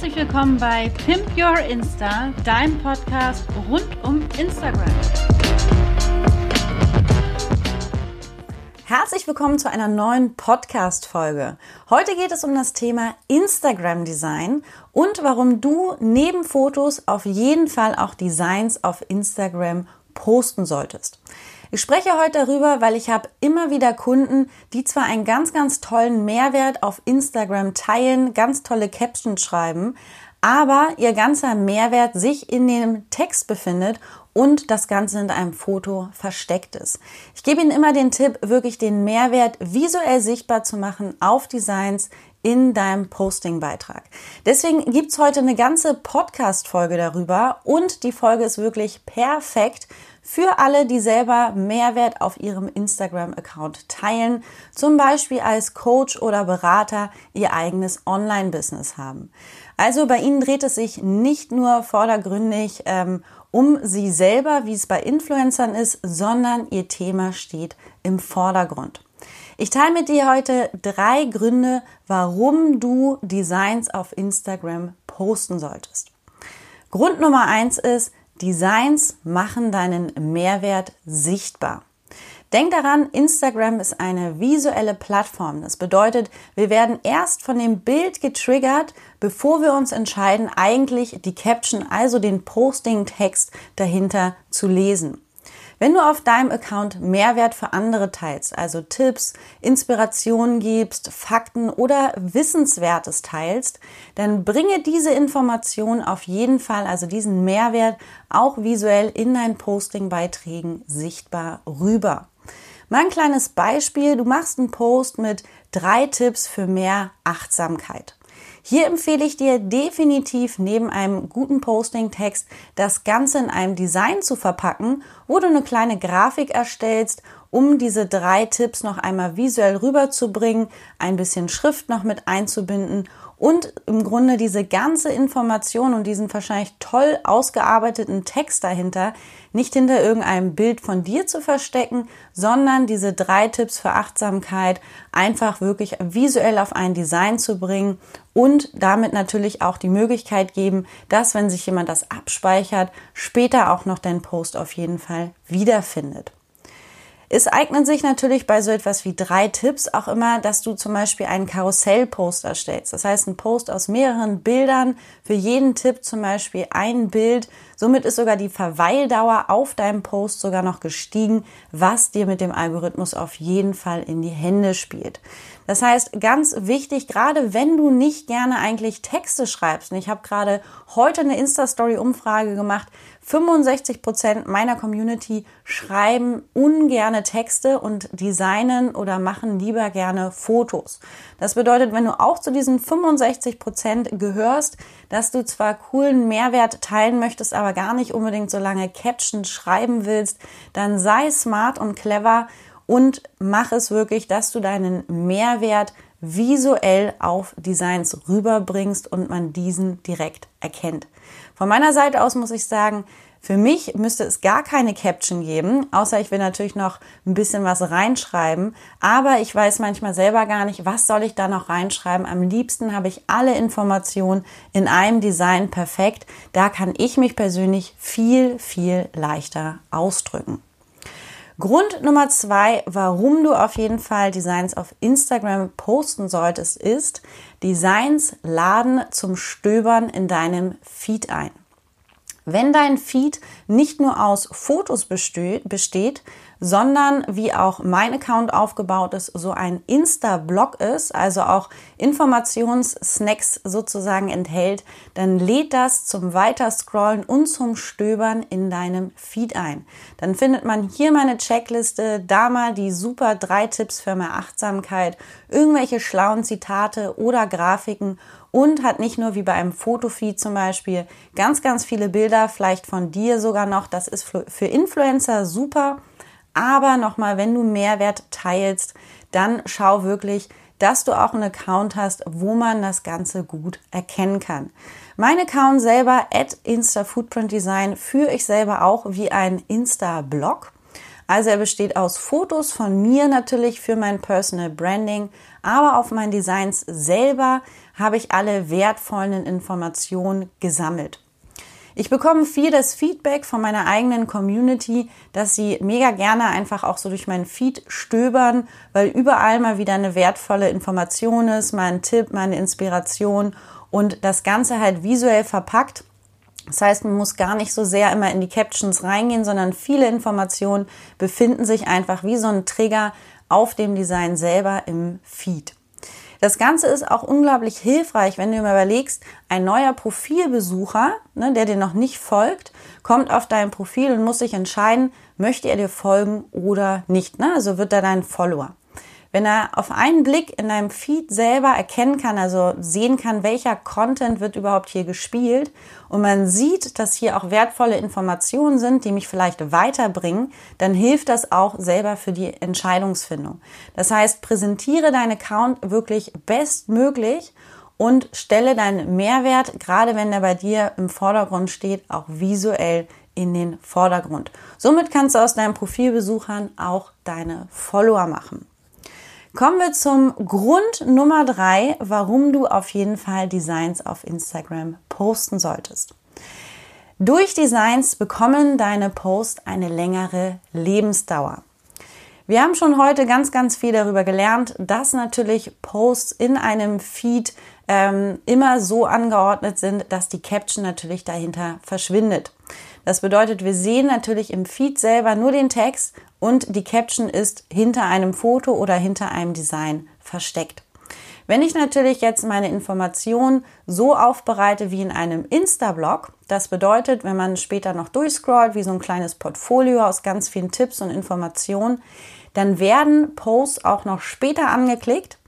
Herzlich willkommen bei Pimp Your Insta, deinem Podcast rund um Instagram. Herzlich willkommen zu einer neuen Podcast-Folge. Heute geht es um das Thema Instagram-Design und warum du neben Fotos auf jeden Fall auch Designs auf Instagram posten solltest. Ich spreche heute darüber, weil ich habe immer wieder Kunden, die zwar einen ganz, ganz tollen Mehrwert auf Instagram teilen, ganz tolle Captions schreiben, aber ihr ganzer Mehrwert sich in dem Text befindet und das Ganze in einem Foto versteckt ist. Ich gebe Ihnen immer den Tipp, wirklich den Mehrwert visuell sichtbar zu machen auf Designs in deinem Posting-Beitrag. Deswegen gibt's heute eine ganze Podcast-Folge darüber und die Folge ist wirklich perfekt für alle, die selber Mehrwert auf ihrem Instagram-Account teilen, zum Beispiel als Coach oder Berater ihr eigenes Online-Business haben. Also bei Ihnen dreht es sich nicht nur vordergründig ähm, um Sie selber, wie es bei Influencern ist, sondern Ihr Thema steht im Vordergrund. Ich teile mit dir heute drei Gründe, warum du Designs auf Instagram posten solltest. Grund Nummer eins ist, Designs machen deinen Mehrwert sichtbar. Denk daran, Instagram ist eine visuelle Plattform. Das bedeutet, wir werden erst von dem Bild getriggert, bevor wir uns entscheiden, eigentlich die Caption, also den Posting-Text dahinter zu lesen. Wenn du auf deinem Account Mehrwert für andere teilst, also Tipps, Inspirationen gibst, Fakten oder Wissenswertes teilst, dann bringe diese Information auf jeden Fall, also diesen Mehrwert, auch visuell in deinen Posting-Beiträgen sichtbar rüber. Mal ein kleines Beispiel. Du machst einen Post mit drei Tipps für mehr Achtsamkeit. Hier empfehle ich dir definitiv neben einem guten Posting-Text das Ganze in einem Design zu verpacken, wo du eine kleine Grafik erstellst, um diese drei Tipps noch einmal visuell rüberzubringen, ein bisschen Schrift noch mit einzubinden und im Grunde diese ganze Information und diesen wahrscheinlich toll ausgearbeiteten Text dahinter nicht hinter irgendeinem Bild von dir zu verstecken, sondern diese drei Tipps für Achtsamkeit einfach wirklich visuell auf ein Design zu bringen und damit natürlich auch die Möglichkeit geben, dass, wenn sich jemand das abspeichert, später auch noch dein Post auf jeden Fall wiederfindet. Es eignen sich natürlich bei so etwas wie drei Tipps auch immer, dass du zum Beispiel einen Karussellpost erstellst. Das heißt, ein Post aus mehreren Bildern, für jeden Tipp zum Beispiel ein Bild. Somit ist sogar die Verweildauer auf deinem Post sogar noch gestiegen, was dir mit dem Algorithmus auf jeden Fall in die Hände spielt. Das heißt, ganz wichtig, gerade wenn du nicht gerne eigentlich Texte schreibst, und ich habe gerade heute eine Insta-Story-Umfrage gemacht, 65 Prozent meiner Community schreiben ungerne Texte und designen oder machen lieber gerne Fotos. Das bedeutet, wenn du auch zu diesen 65 Prozent gehörst, dass du zwar coolen Mehrwert teilen möchtest, aber gar nicht unbedingt so lange Captions schreiben willst, dann sei smart und clever und mach es wirklich, dass du deinen Mehrwert visuell auf Designs rüberbringst und man diesen direkt erkennt. Von meiner Seite aus muss ich sagen, für mich müsste es gar keine Caption geben, außer ich will natürlich noch ein bisschen was reinschreiben. Aber ich weiß manchmal selber gar nicht, was soll ich da noch reinschreiben. Am liebsten habe ich alle Informationen in einem Design perfekt. Da kann ich mich persönlich viel, viel leichter ausdrücken. Grund Nummer zwei, warum du auf jeden Fall Designs auf Instagram posten solltest, ist, Designs laden zum Stöbern in deinem Feed ein. Wenn dein Feed nicht nur aus Fotos besteht, sondern wie auch mein Account aufgebaut ist, so ein Insta-Blog ist, also auch Informationssnacks sozusagen enthält, dann lädt das zum Weiterscrollen und zum Stöbern in deinem Feed ein. Dann findet man hier meine Checkliste, da mal die super drei Tipps für mehr Achtsamkeit, irgendwelche schlauen Zitate oder Grafiken und hat nicht nur wie bei einem Fotofeed zum Beispiel ganz, ganz viele Bilder, vielleicht von dir sogar noch. Das ist für Influencer super. Aber nochmal, wenn du Mehrwert teilst, dann schau wirklich, dass du auch einen Account hast, wo man das Ganze gut erkennen kann. Mein Account selber, at Insta Footprint Design, führe ich selber auch wie ein Insta-Blog. Also er besteht aus Fotos von mir natürlich für mein Personal Branding, aber auf meinen Designs selber habe ich alle wertvollen Informationen gesammelt. Ich bekomme viel das Feedback von meiner eigenen Community, dass sie mega gerne einfach auch so durch meinen Feed stöbern, weil überall mal wieder eine wertvolle Information ist, mal ein Tipp, mal eine Inspiration und das Ganze halt visuell verpackt. Das heißt, man muss gar nicht so sehr immer in die Captions reingehen, sondern viele Informationen befinden sich einfach wie so ein Trigger auf dem Design selber im Feed. Das Ganze ist auch unglaublich hilfreich, wenn du mir überlegst, ein neuer Profilbesucher, ne, der dir noch nicht folgt, kommt auf dein Profil und muss sich entscheiden, möchte er dir folgen oder nicht. Ne? Also wird er dein Follower. Wenn er auf einen Blick in deinem Feed selber erkennen kann, also sehen kann, welcher Content wird überhaupt hier gespielt und man sieht, dass hier auch wertvolle Informationen sind, die mich vielleicht weiterbringen, dann hilft das auch selber für die Entscheidungsfindung. Das heißt, präsentiere deinen Account wirklich bestmöglich und stelle deinen Mehrwert, gerade wenn er bei dir im Vordergrund steht, auch visuell in den Vordergrund. Somit kannst du aus deinen Profilbesuchern auch deine Follower machen. Kommen wir zum Grund Nummer drei, warum du auf jeden Fall Designs auf Instagram posten solltest. Durch Designs bekommen deine Posts eine längere Lebensdauer. Wir haben schon heute ganz, ganz viel darüber gelernt, dass natürlich Posts in einem Feed ähm, immer so angeordnet sind, dass die Caption natürlich dahinter verschwindet. Das bedeutet, wir sehen natürlich im Feed selber nur den Text und die Caption ist hinter einem Foto oder hinter einem Design versteckt. Wenn ich natürlich jetzt meine Informationen so aufbereite wie in einem Insta-Blog, das bedeutet, wenn man später noch durchscrollt, wie so ein kleines Portfolio aus ganz vielen Tipps und Informationen, dann werden Posts auch noch später angeklickt,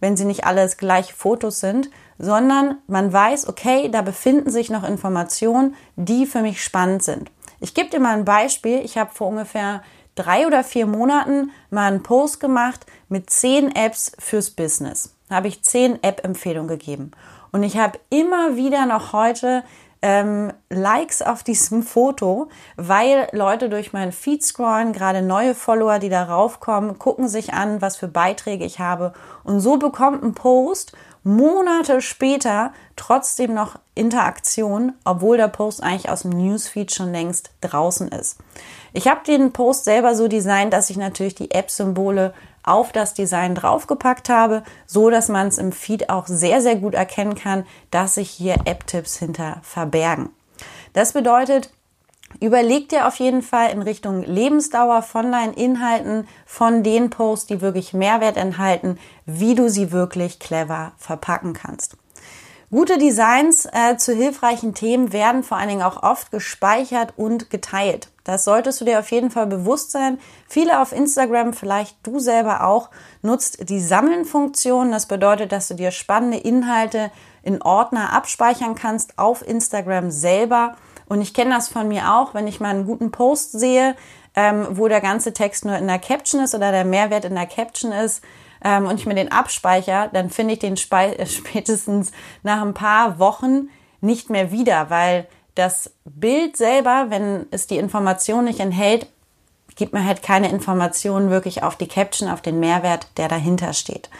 wenn sie nicht alles gleiche Fotos sind, sondern man weiß, okay, da befinden sich noch Informationen, die für mich spannend sind. Ich gebe dir mal ein Beispiel. Ich habe vor ungefähr drei oder vier Monaten mal einen Post gemacht mit zehn Apps fürs Business. Da habe ich zehn App-Empfehlungen gegeben. Und ich habe immer wieder noch heute ähm, Likes auf diesem Foto, weil Leute durch meinen Feed scrollen, gerade neue Follower, die darauf kommen, gucken sich an, was für Beiträge ich habe. Und so bekommt ein Post Monate später trotzdem noch Interaktion, obwohl der Post eigentlich aus dem Newsfeed schon längst draußen ist. Ich habe den Post selber so designt, dass ich natürlich die App-Symbole auf das Design draufgepackt habe, so dass man es im Feed auch sehr, sehr gut erkennen kann, dass sich hier App-Tipps hinter verbergen. Das bedeutet, Überleg dir auf jeden Fall in Richtung Lebensdauer von deinen Inhalten, von den Posts, die wirklich Mehrwert enthalten, wie du sie wirklich clever verpacken kannst. Gute Designs äh, zu hilfreichen Themen werden vor allen Dingen auch oft gespeichert und geteilt. Das solltest du dir auf jeden Fall bewusst sein. Viele auf Instagram, vielleicht du selber auch, nutzt die Sammeln-Funktion. Das bedeutet, dass du dir spannende Inhalte in Ordner abspeichern kannst auf Instagram selber. Und ich kenne das von mir auch, wenn ich mal einen guten Post sehe, ähm, wo der ganze Text nur in der Caption ist oder der Mehrwert in der Caption ist, ähm, und ich mir den abspeichere, dann finde ich den spätestens nach ein paar Wochen nicht mehr wieder, weil das Bild selber, wenn es die Information nicht enthält, gibt mir halt keine Informationen wirklich auf die Caption, auf den Mehrwert, der dahinter steht.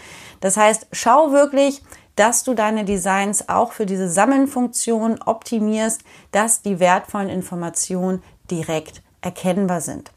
Das heißt, schau wirklich, dass du deine Designs auch für diese Sammelnfunktion optimierst, dass die wertvollen Informationen direkt erkennbar sind.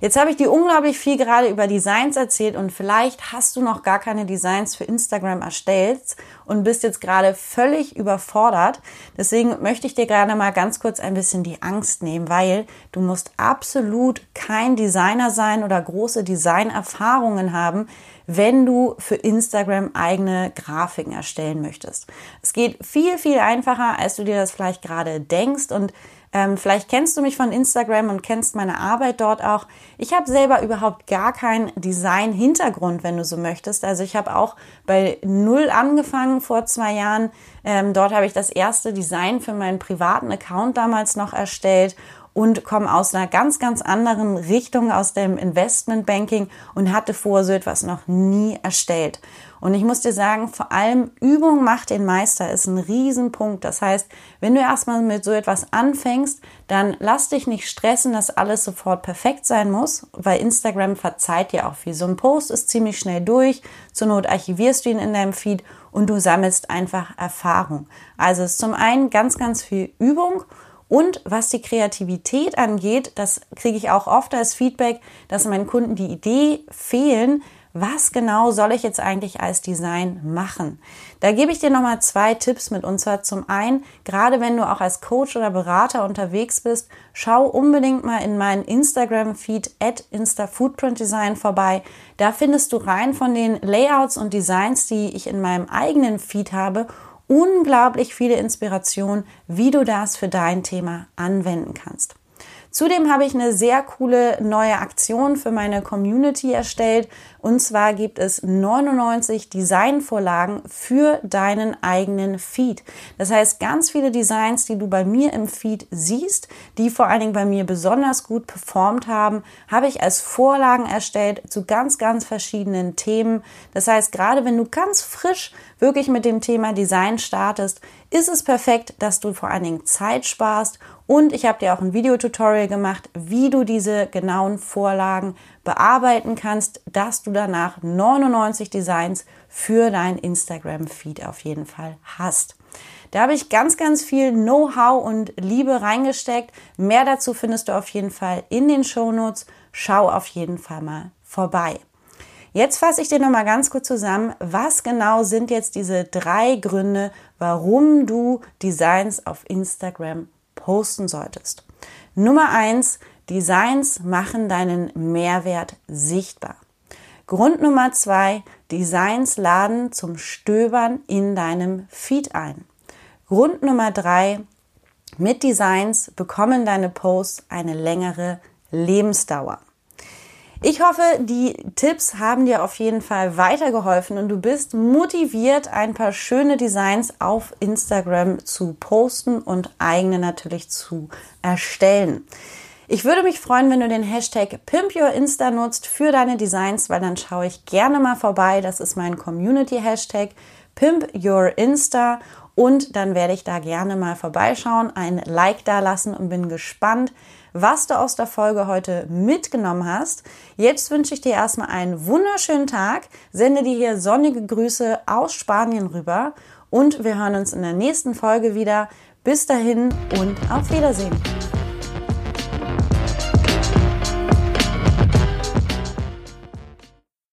Jetzt habe ich dir unglaublich viel gerade über Designs erzählt und vielleicht hast du noch gar keine Designs für Instagram erstellt und bist jetzt gerade völlig überfordert. Deswegen möchte ich dir gerade mal ganz kurz ein bisschen die Angst nehmen, weil du musst absolut kein Designer sein oder große Designerfahrungen haben, wenn du für Instagram eigene Grafiken erstellen möchtest. Es geht viel, viel einfacher, als du dir das vielleicht gerade denkst und ähm, vielleicht kennst du mich von Instagram und kennst meine Arbeit dort auch. Ich habe selber überhaupt gar keinen Design-Hintergrund, wenn du so möchtest. Also ich habe auch bei Null angefangen vor zwei Jahren. Ähm, dort habe ich das erste Design für meinen privaten Account damals noch erstellt und komme aus einer ganz, ganz anderen Richtung, aus dem Investmentbanking und hatte vorher so etwas noch nie erstellt. Und ich muss dir sagen, vor allem Übung macht den Meister ist ein Riesenpunkt. Das heißt, wenn du erstmal mit so etwas anfängst, dann lass dich nicht stressen, dass alles sofort perfekt sein muss, weil Instagram verzeiht dir auch viel. So ein Post ist ziemlich schnell durch. Zur Not archivierst du ihn in deinem Feed und du sammelst einfach Erfahrung. Also es ist zum einen ganz, ganz viel Übung und was die Kreativität angeht, das kriege ich auch oft als Feedback, dass meinen Kunden die Idee fehlen, was genau soll ich jetzt eigentlich als Design machen? Da gebe ich dir nochmal zwei Tipps mit. Und zwar zum einen, gerade wenn du auch als Coach oder Berater unterwegs bist, schau unbedingt mal in meinen Instagram-Feed at InstaFootprintDesign vorbei. Da findest du rein von den Layouts und Designs, die ich in meinem eigenen Feed habe, unglaublich viele Inspirationen, wie du das für dein Thema anwenden kannst. Zudem habe ich eine sehr coole neue Aktion für meine Community erstellt. Und zwar gibt es 99 Designvorlagen für deinen eigenen Feed. Das heißt, ganz viele Designs, die du bei mir im Feed siehst, die vor allen Dingen bei mir besonders gut performt haben, habe ich als Vorlagen erstellt zu ganz, ganz verschiedenen Themen. Das heißt, gerade wenn du ganz frisch wirklich mit dem Thema Design startest, ist es perfekt, dass du vor allen Dingen Zeit sparst und ich habe dir auch ein Videotutorial gemacht, wie du diese genauen Vorlagen bearbeiten kannst, dass du danach 99 Designs für dein Instagram-Feed auf jeden Fall hast. Da habe ich ganz, ganz viel Know-how und Liebe reingesteckt. Mehr dazu findest du auf jeden Fall in den Shownotes. Schau auf jeden Fall mal vorbei. Jetzt fasse ich dir noch mal ganz kurz zusammen, was genau sind jetzt diese drei Gründe, warum du Designs auf Instagram posten solltest. Nummer eins: Designs machen deinen Mehrwert sichtbar. Grund Nummer zwei, Designs laden zum Stöbern in deinem Feed ein. Grund Nummer drei, mit Designs bekommen deine Posts eine längere Lebensdauer. Ich hoffe, die Tipps haben dir auf jeden Fall weitergeholfen und du bist motiviert, ein paar schöne Designs auf Instagram zu posten und eigene natürlich zu erstellen. Ich würde mich freuen, wenn du den Hashtag PimpYourInsta nutzt für deine Designs, weil dann schaue ich gerne mal vorbei. Das ist mein Community-Hashtag PimpYourInsta und dann werde ich da gerne mal vorbeischauen, ein Like da lassen und bin gespannt, was du aus der Folge heute mitgenommen hast. Jetzt wünsche ich dir erstmal einen wunderschönen Tag, sende dir hier sonnige Grüße aus Spanien rüber und wir hören uns in der nächsten Folge wieder. Bis dahin und auf Wiedersehen.